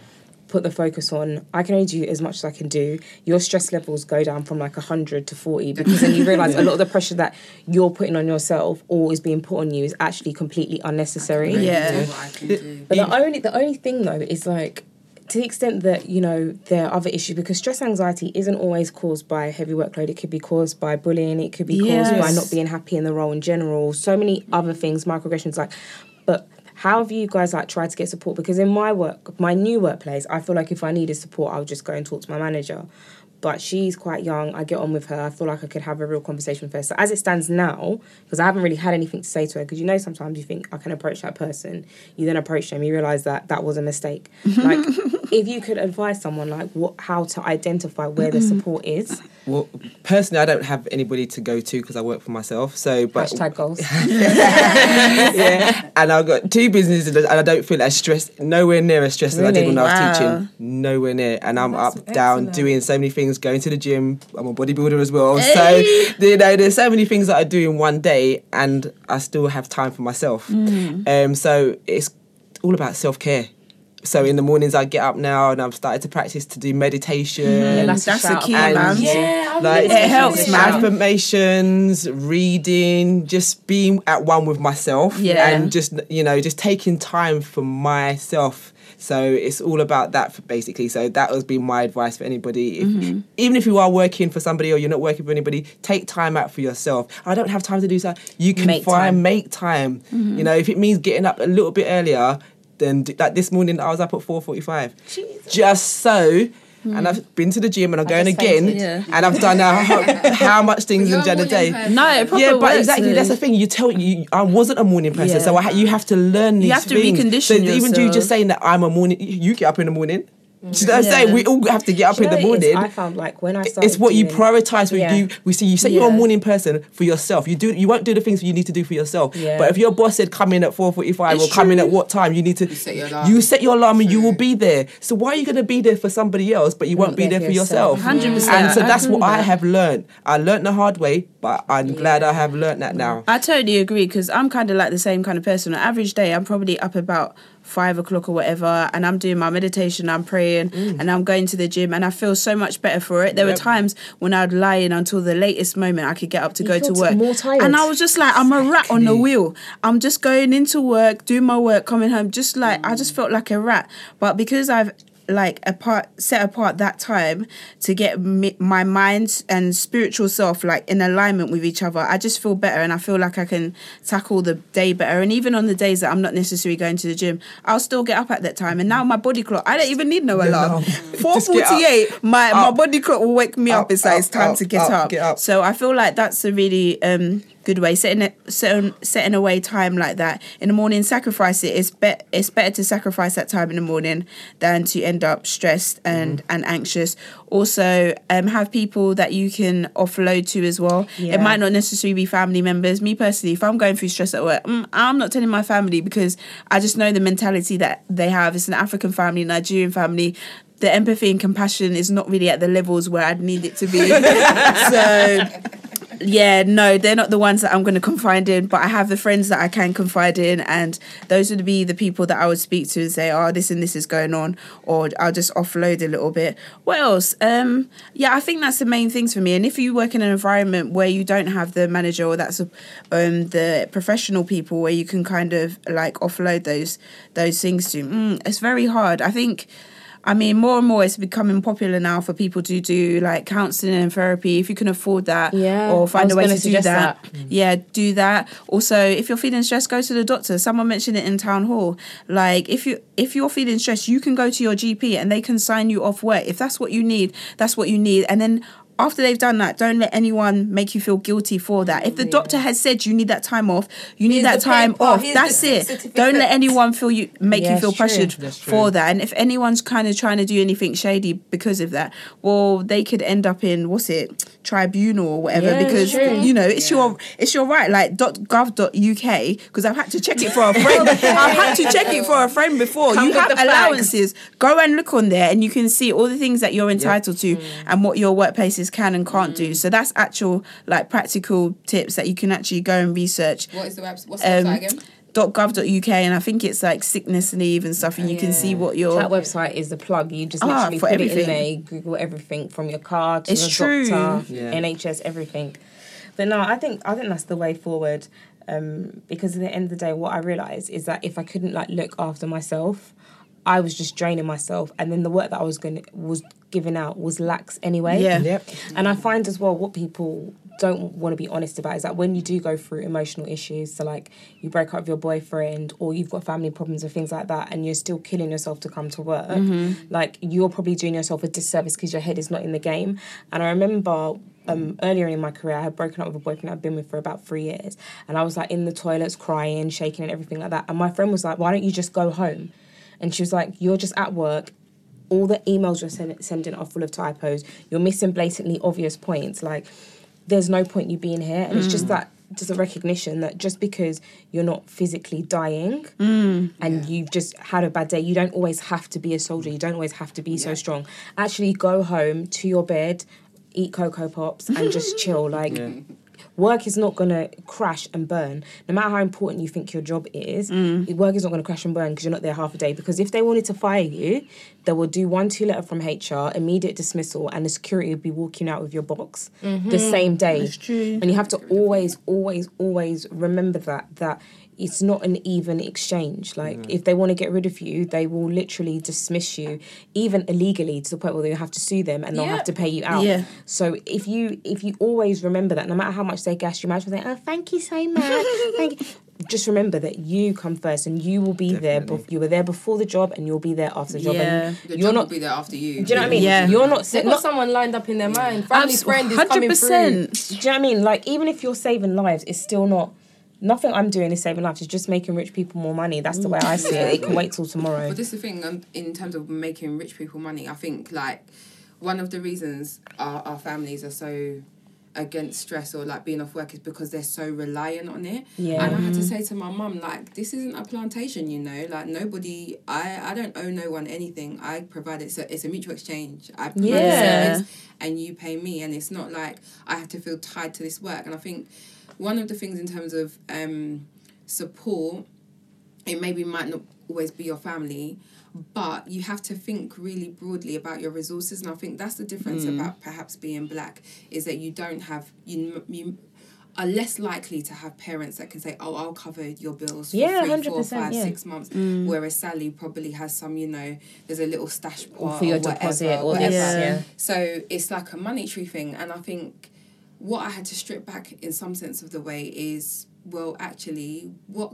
put the focus on, I can only do as much as I can do. Your stress levels go down from like hundred to forty because then you realize a lot of the pressure that you're putting on yourself or is being put on you is actually completely unnecessary. Yeah. What I can do. But the only the only thing though is like to the extent that you know there are other issues because stress anxiety isn't always caused by heavy workload. It could be caused by bullying. It could be caused by not being happy in the role in general. So many other things, microaggressions. Like, but how have you guys like tried to get support? Because in my work, my new workplace, I feel like if I needed support, I would just go and talk to my manager. But she's quite young. I get on with her. I feel like I could have a real conversation with her. So as it stands now, because I haven't really had anything to say to her, because you know sometimes you think I can approach that person, you then approach them, you realize that that was a mistake. Like if you could advise someone like what how to identify where the support is. Well, personally, I don't have anybody to go to because I work for myself. So, but Hashtag goals. yeah, and I've got two businesses, and I don't feel as stressed, nowhere near as stressed as I did when I was teaching. Nowhere near, and I'm That's up, down, doing so many things, going to the gym. I'm a bodybuilder as well, so you know, there's so many things that I do in one day, and I still have time for myself. Mm. Um, so it's all about self care. So in the mornings I get up now and I've started to practice to do meditation. Yeah, that's, That's a the key, man. Yeah, I Like, It helps, appreciate man. affirmations, reading, just being at one with myself, Yeah. and just you know, just taking time for myself. So it's all about that, for basically. So that has been my advice for anybody. If, Mm-hmm. Even if you are working for somebody or you're not working for anybody, take time out for yourself. I don't have time to do so. You can Make find time. make time. Mm-hmm. You know, if it means getting up a little bit earlier, then like this morning I was up at four forty five, just so. And I've been to the gym and I'm going again. Yeah. and I've done uh, how, how much things You're in a Jan a morning day. person. No, it proper Yeah, but works, exactly though. that's the thing. You tell you, I wasn't a morning person, so I, ha- you have to learn these have to things. recondition so even you just saying that I'm a morning, you get up in the morning. Do you know what I'm Yeah. saying? We all have to get up you in the know what morning. I found like when I started It's what you prioritize. When Yeah. you we see you say you're a morning person for yourself. You do you won't do the things you need to do for yourself. Yeah. But if your boss said come in at four forty five or It's come in at what time, you need to You set your alarm. you set your alarm and you will be there. So why are you going to be there for somebody else, but you won't be there there for for yourself? yourself. 100%. And so I that's agree what I have learned. I learned the hard way, but I'm glad I have learned that now. I totally agree because I'm kind of like the same kind of person. On average day, I'm probably up about five o'clock or whatever, and I'm doing my meditation, I'm praying, mm. and I'm going to the gym, and I feel so much better for it. There Yep. were times when I'd lie in until the latest moment I could get up to You go to work, more tired. and I was just like, I'm a rat on the wheel. I'm just going into work, doing my work, coming home, just like I just mm. felt like a rat. But because I've like apart set apart that time to get mi- my mind and spiritual self like in alignment with each other. I just feel better and i feel like i can tackle the day better. And even on the days that i'm not necessarily going to the gym i'll still get up at that time. And now my body clock i don't even need no alarm. Just get up. 448 my my body clock will wake me up, Up, it's like it's time up, to get up, up. get up. so i feel like that's a really um good way. Setting it, setting, setting away time like that in the morning, sacrifice it. It's bet it's better to sacrifice that time in the morning than to end up stressed and and anxious. Also, um, have people that you can offload to as well. Yeah. It might not necessarily be family members. Me personally, if I'm going through stress at work, mm, I'm not telling my family because I just know the mentality that they have. It's an African family, Nigerian family. The empathy and compassion is not really at the levels where I'd need it to be. so yeah, no, they're not the ones that I'm going to confide in, but I have the friends that I can confide in, and those would be the people that I would speak to and say, oh, this and this is going on, or I'll just offload a little bit. What else? Um, yeah, I think that's the main things for me. And if you work in an environment where you don't have the manager or that's um, the professional people where you can kind of like offload those those things to, mm, it's very hard. I think. I mean, more and more it's becoming popular now for people to do like counselling and therapy if you can afford that, Yeah, or find a way gonna do that. that. Mm. Yeah, do that. Also, if you're feeling stressed, go to the doctor. Someone mentioned it in town hall. Like if you if you're feeling stressed, you can go to your GP and they can sign you off work. If that's what you need, that's what you need. And then after they've done that, don't let anyone make you feel guilty for that. If the doctor has said you need that time off, you need Here's that time paper, off. here's That's it. Don't let anyone feel you make Yeah, you feel pressured for that. And if anyone's kind of trying to do anything shady because of that, well, they could end up in what's it tribunal or whatever Yeah, because you know it's your it's your right. Like .gov.uk because I've had to check it for a friend. I've had to check it for a friend before. Come you have allowances. Go and look on there, and you can see all the things that you're entitled to and what your workplaces can and can't do. So that's actual like practical tips that you can actually go and research What is the website? What's the website Um, again? .gov.uk and I think it's like sickness leave and stuff and you can see what your That website is the plug. You just Ah, literally for put it everything. in there, you Google everything from your car to It's your true. doctor, Yeah. NHS, everything. But no, I think I think that's the way forward. Um, because at the end of the day, what I realized is that if I couldn't like look after myself, I was just draining myself, and then the work that I was going to was giving out was lax anyway. Yeah. Yep. And I find as well what people don't want to be honest about is that when you do go through emotional issues, so like you break up with your boyfriend or you've got family problems or things like that, and you're still killing yourself to come to work, like you're probably doing yourself a disservice because your head is not in the game. And I remember um, earlier in my career, I had broken up with a boyfriend I'd been with for about three years, and I was like in the toilets crying, shaking, and everything like that. And my friend was like, "Why don't you just go home?" And she was like, "You're just at work." all the emails you're send, sending are full of typos. You're missing blatantly obvious points. Like, there's no point you being here. And it's just mm. that, just a recognition that just because you're not physically dying mm. and you've just had a bad day, you don't always have to be a soldier. You don't always have to be so strong. Actually, go home to your bed, eat Cocoa Pops, and just chill. Like, work is not going to crash and burn. No matter how important you think your job is, mm. work is not going to crash and burn because you're not there half a day. Because if they wanted to fire you, they will do one, two letter from HR, immediate dismissal, and the security will be walking out with your box the mm-hmm. same day. And you have to always, always, always remember that, that it's not an even exchange. Like mm-hmm. if they want to get rid of you, they will literally dismiss you, even illegally, to the point where you have to sue them and they'll Yeah. have to pay you out. Yeah. So if you if you always remember that, no matter how much they gas you, well say, "Oh, thank you so much." thank you. Just remember that you come first, and you will be there. Bef- you were there before the job, and you'll be there after the job. Yeah. And The you're job not. will be there after you. Do you know what I mean? Yeah. You're not. They've not got someone lined up in their mind. Family friend is coming through. 100%. do you know what I mean? Like, even if you're saving lives, it's still not. Nothing I'm doing is saving lives. It's just making rich people more money. That's the way I see it. It can wait till tomorrow. But this is the thing um, in terms of making rich people money. I think like one of the reasons our, our families are so against stress or like being off work is because they're so reliant on it. Yeah. And I had to say to my mum like this isn't a plantation, you know. Like nobody, I I don't owe no one anything. I provide it. So it's a mutual exchange. I provide Yeah. service and you pay me, and it's not like I have to feel tied to this work. And I think one of the things in terms of um, support it maybe might not always be your family but you have to think really broadly about your resources and i think that's the difference about perhaps being black is that you don't have you, you are less likely to have parents that can say oh i'll cover your bills for Yeah, three, four, 100%, five, yeah. six months whereas sally probably has some you know there's a little stash pot Or for your whatever, deposit or whatever. yeah. so it's like a monetary thing and i think what i had to strip back in some sense of the way is well actually what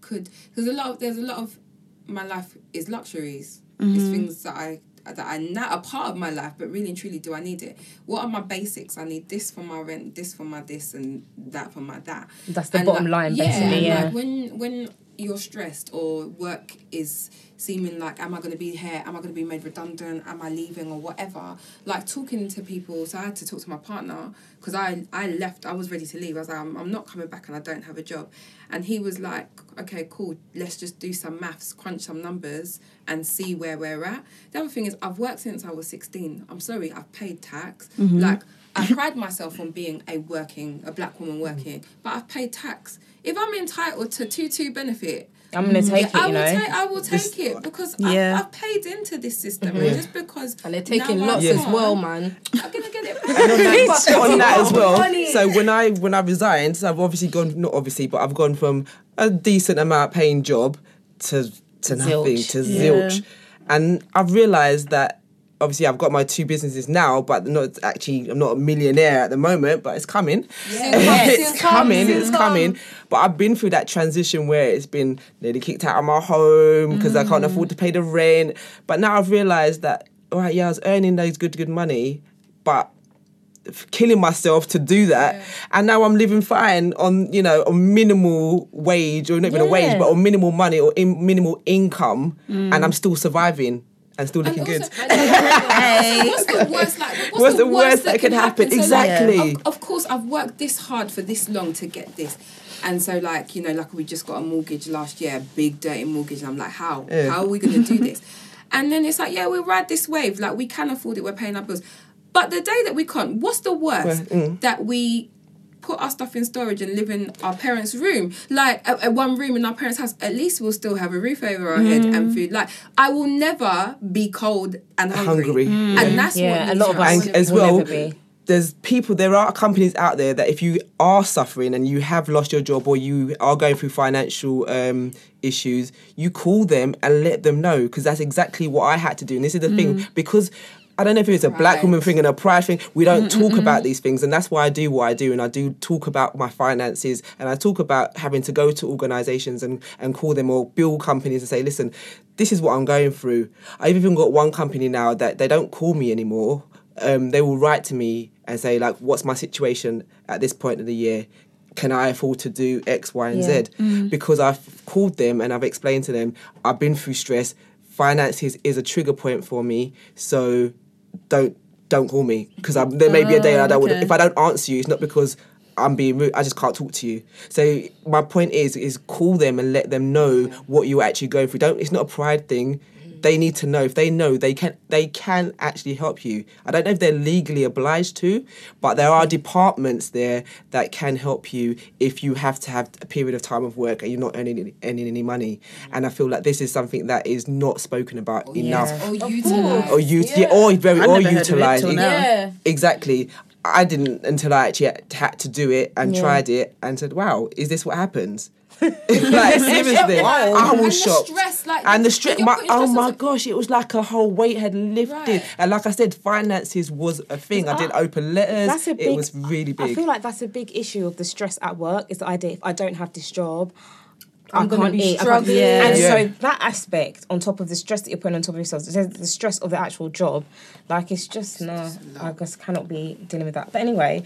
could because a lot of there's a lot of my life is luxuries it's mm-hmm. things that i that I now a part of my life, but really and truly, do I need it? What are my basics? I need this for my rent, this for my this, and that for my that. That's the And, bottom like, line, basically. Yeah. Like when when you're stressed or work is seeming like am i going to be here am i going to be made redundant am i leaving or whatever like talking to people so i had to talk to my partner because i i left i was ready to leave i was like I'm, I'm not coming back and i don't have a job and he was like okay cool let's just do some maths crunch some numbers and see where we're at the other thing is i've worked since i was 16 i'm sorry i've paid tax Mm-hmm. Mhm. like I pride myself on being a working, a black woman working, but I've paid tax. If I'm entitled to two two benefit, I'm gonna take it, I you will know. take, I will take it because Yeah. I've, I've paid into this system, Mhm. and just because And they're taking now lots I'm as well, man. I'm gonna get it. And on that, on that as well. Money. So when I when I resigned, so I've obviously gone not obviously, but I've gone from a decent amount paying job to to nothing Zilch. to Yeah. zilch, and I've realised that obviously I've got my two businesses now, but not actually I'm not a millionaire at the moment, but it's coming. Yeah. it's coming. It's coming. But I've been through that transition where it's been nearly kicked out of my home because I can't afford to pay the rent. But now I've realised that all right, yeah, I was earning those good good money, but killing myself to do that and now i'm living fine on you know on minimal wage or not even a wage but on minimal money or in minimal income Mm. and i'm still surviving and still looking good What's the worst? Like, what's, What's the, the worst, worst that, that can could happen? happen? So, like, Exactly. of, of course, I've worked this hard for this long to get this. And so, like, you know, like we just got a mortgage last year, big dirty mortgage. And I'm like, how? Yeah. How are we going to do this? And then it's like, yeah, we ride this wave. Like, we can afford it. We're paying our bills. But the day that we can't, what's the worst? Well, mm. That we put our stuff in storage and live in our parents' room, like a, a one room in our parents' house. At least we'll still have a roof over our head and mm. food. Like I will never be cold and hungry, hungry and that's Yeah, what a lot of us and as will well never be. There's people there are companies out there that if you are suffering and you have lost your job or you are going through financial um, issues you call them and let them know because that's exactly what i had to do and this is the thing because I don't know if it's a black woman thing and a pride thing. We don't talk about these things, and that's why I do what I do. And I do talk about my finances, and I talk about having to go to organisations and and call them or bill companies and say, "Listen, this is what I'm going through." I've even got one company now that they don't call me anymore. Um, they will write to me and say, like, "What's my situation at this point of the year?" Can I afford to do X, Y, and Yeah. Z? Mm. Because I've called them and I've explained to them I've been through stress. Finances is a trigger point for me, so don't don't call me because there may be a day I don't. Oh, okay. If I don't answer you, it's not because I'm being rude. I just can't talk to you. So my point is, is call them and let them know what you're actually going through. Don't. It's not a pride thing. They need to know. If they know, they can. They can actually help you. I don't know if they're legally obliged to, but there are departments there that can help you if you have to have a period of time of work and you're not earning any, earning any money. And I feel like this is something that is not spoken about oh, enough Or utilize. or use yeah. or very I've or never heard of it utilize till it. now. Yeah. exactly I didn't until I actually had- had to do it and Yeah. tried it and said wow is this what happens like seriously I And the was shocked stress, like, and the stress my, oh my on- gosh it was like a whole weight had lifted Right. and like I said finances was a thing I did open letters That's a big, it was really big. I feel like that's a big issue of the stress at work. Is the idea if I don't have this job, I'm I gonna can't be eat. I can't- And Yeah. so that aspect, on top of the stress that you're putting on top of yourself, the the stress of the actual job, like it's just no. I just cannot be dealing with that. But anyway,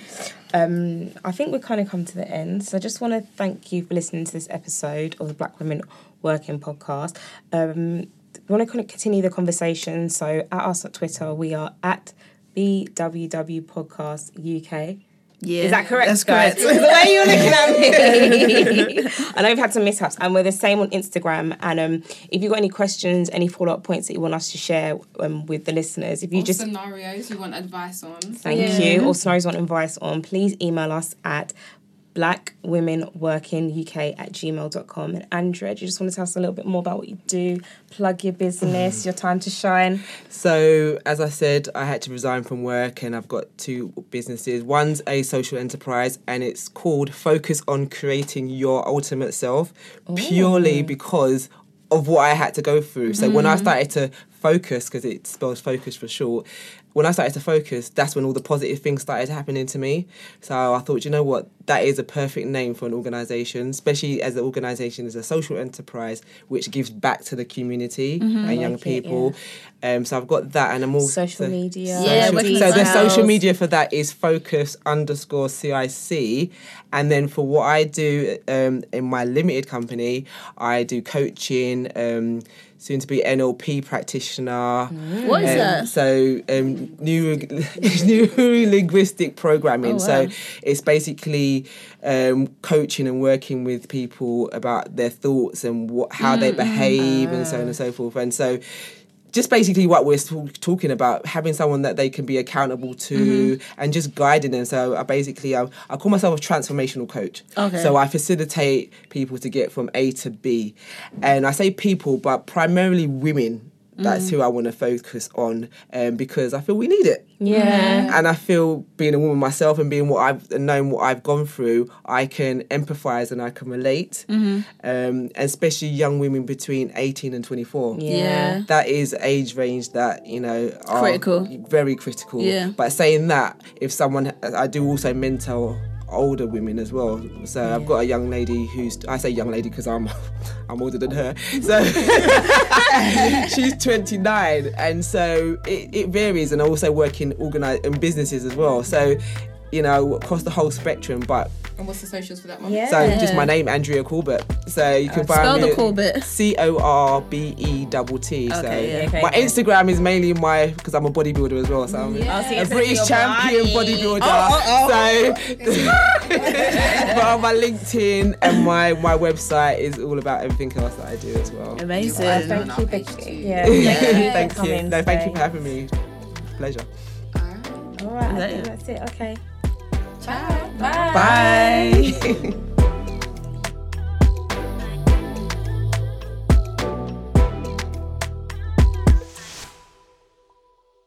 um, I think we've kind of come to the end. So I just want to thank you for listening to this episode of the Black Women Working podcast. Um, we want to kind of continue the conversation. So at us at Twitter, we are at BWW Podcast UK. Yeah, Is that correct, That's guys? correct. the way you're looking at me. I know we've had some mishaps, and we're the same on Instagram. And um, if you've got any questions, any follow up points that you want us to share um, with the listeners, if you Or just scenarios you want advice on. thank you or scenarios you want advice on, please email us at blackwomenworkinguk at gmail.com. And Andrea, do you just want to tell us a little bit more about what you do? Plug your business, mm. your time to shine. So, as I said, I had to resign from work and I've got two businesses. One's a social enterprise and it's called Focus on Creating Your Ultimate Self, oh. purely because of what I had to go through. So, when I mm. started to focus, because it spells focus for short, when I started to focus, that's when all the positive things started happening to me. So I thought, you know what, that is a perfect name for an organisation, especially as the organisation is a social enterprise which gives back to the community Mhm. and young Like it, people. Um, so I've got that, and I'm also Social media. Social- Yeah, so the social media for that is focus underscore CIC, and then for what I do um, in my limited company, I do coaching. Um, Soon to be NLP practitioner. What is Um, that? So um, new new linguistic programming. Oh, So it's basically um, coaching and working with people about their thoughts and what how they Mm, mm. behave and so on and so forth. And so just basically what we're talking about having someone that they can be accountable to Mhm. and just guiding them so i basically I, I call myself a transformational coach Okay. so i facilitate people to get from a to b and i say people but primarily women that's Mm. who i want to focus on um, because i feel we need it Yeah. and I feel being a woman myself and being what I've known what I've gone through, I can empathise and I can relate. Mhm. Um, especially young women between 18 and 24. Yeah. That is age range that, you know, are Critical. Very critical. Yeah. But saying that, if someone, I do also mentor older women as well. So I've got a young lady who's, I say young lady because I'm, I'm older than her. So she's 29 and so it, it varies and I also work in organize in businesses as well so you know across the whole spectrum but And what's the socials for that one? Yeah. so just my name Andrea Corbett so you can Uh, find spell me the at Corbett. C-O-R-B-E-double-T so yeah. Okay, my okay. Instagram is mainly my because I'm a bodybuilder as well so I'm Yeah. Oh, so you a British champion body. bodybuilder Oh, oh, so but on my LinkedIn and my my website is all about everything else that I do as well Amazing. Well, thank you, Yeah, thank you for thank you. No, thank you for having me. Pleasure. All right, I think that's it. Okay. Ciao. Bye. Bye.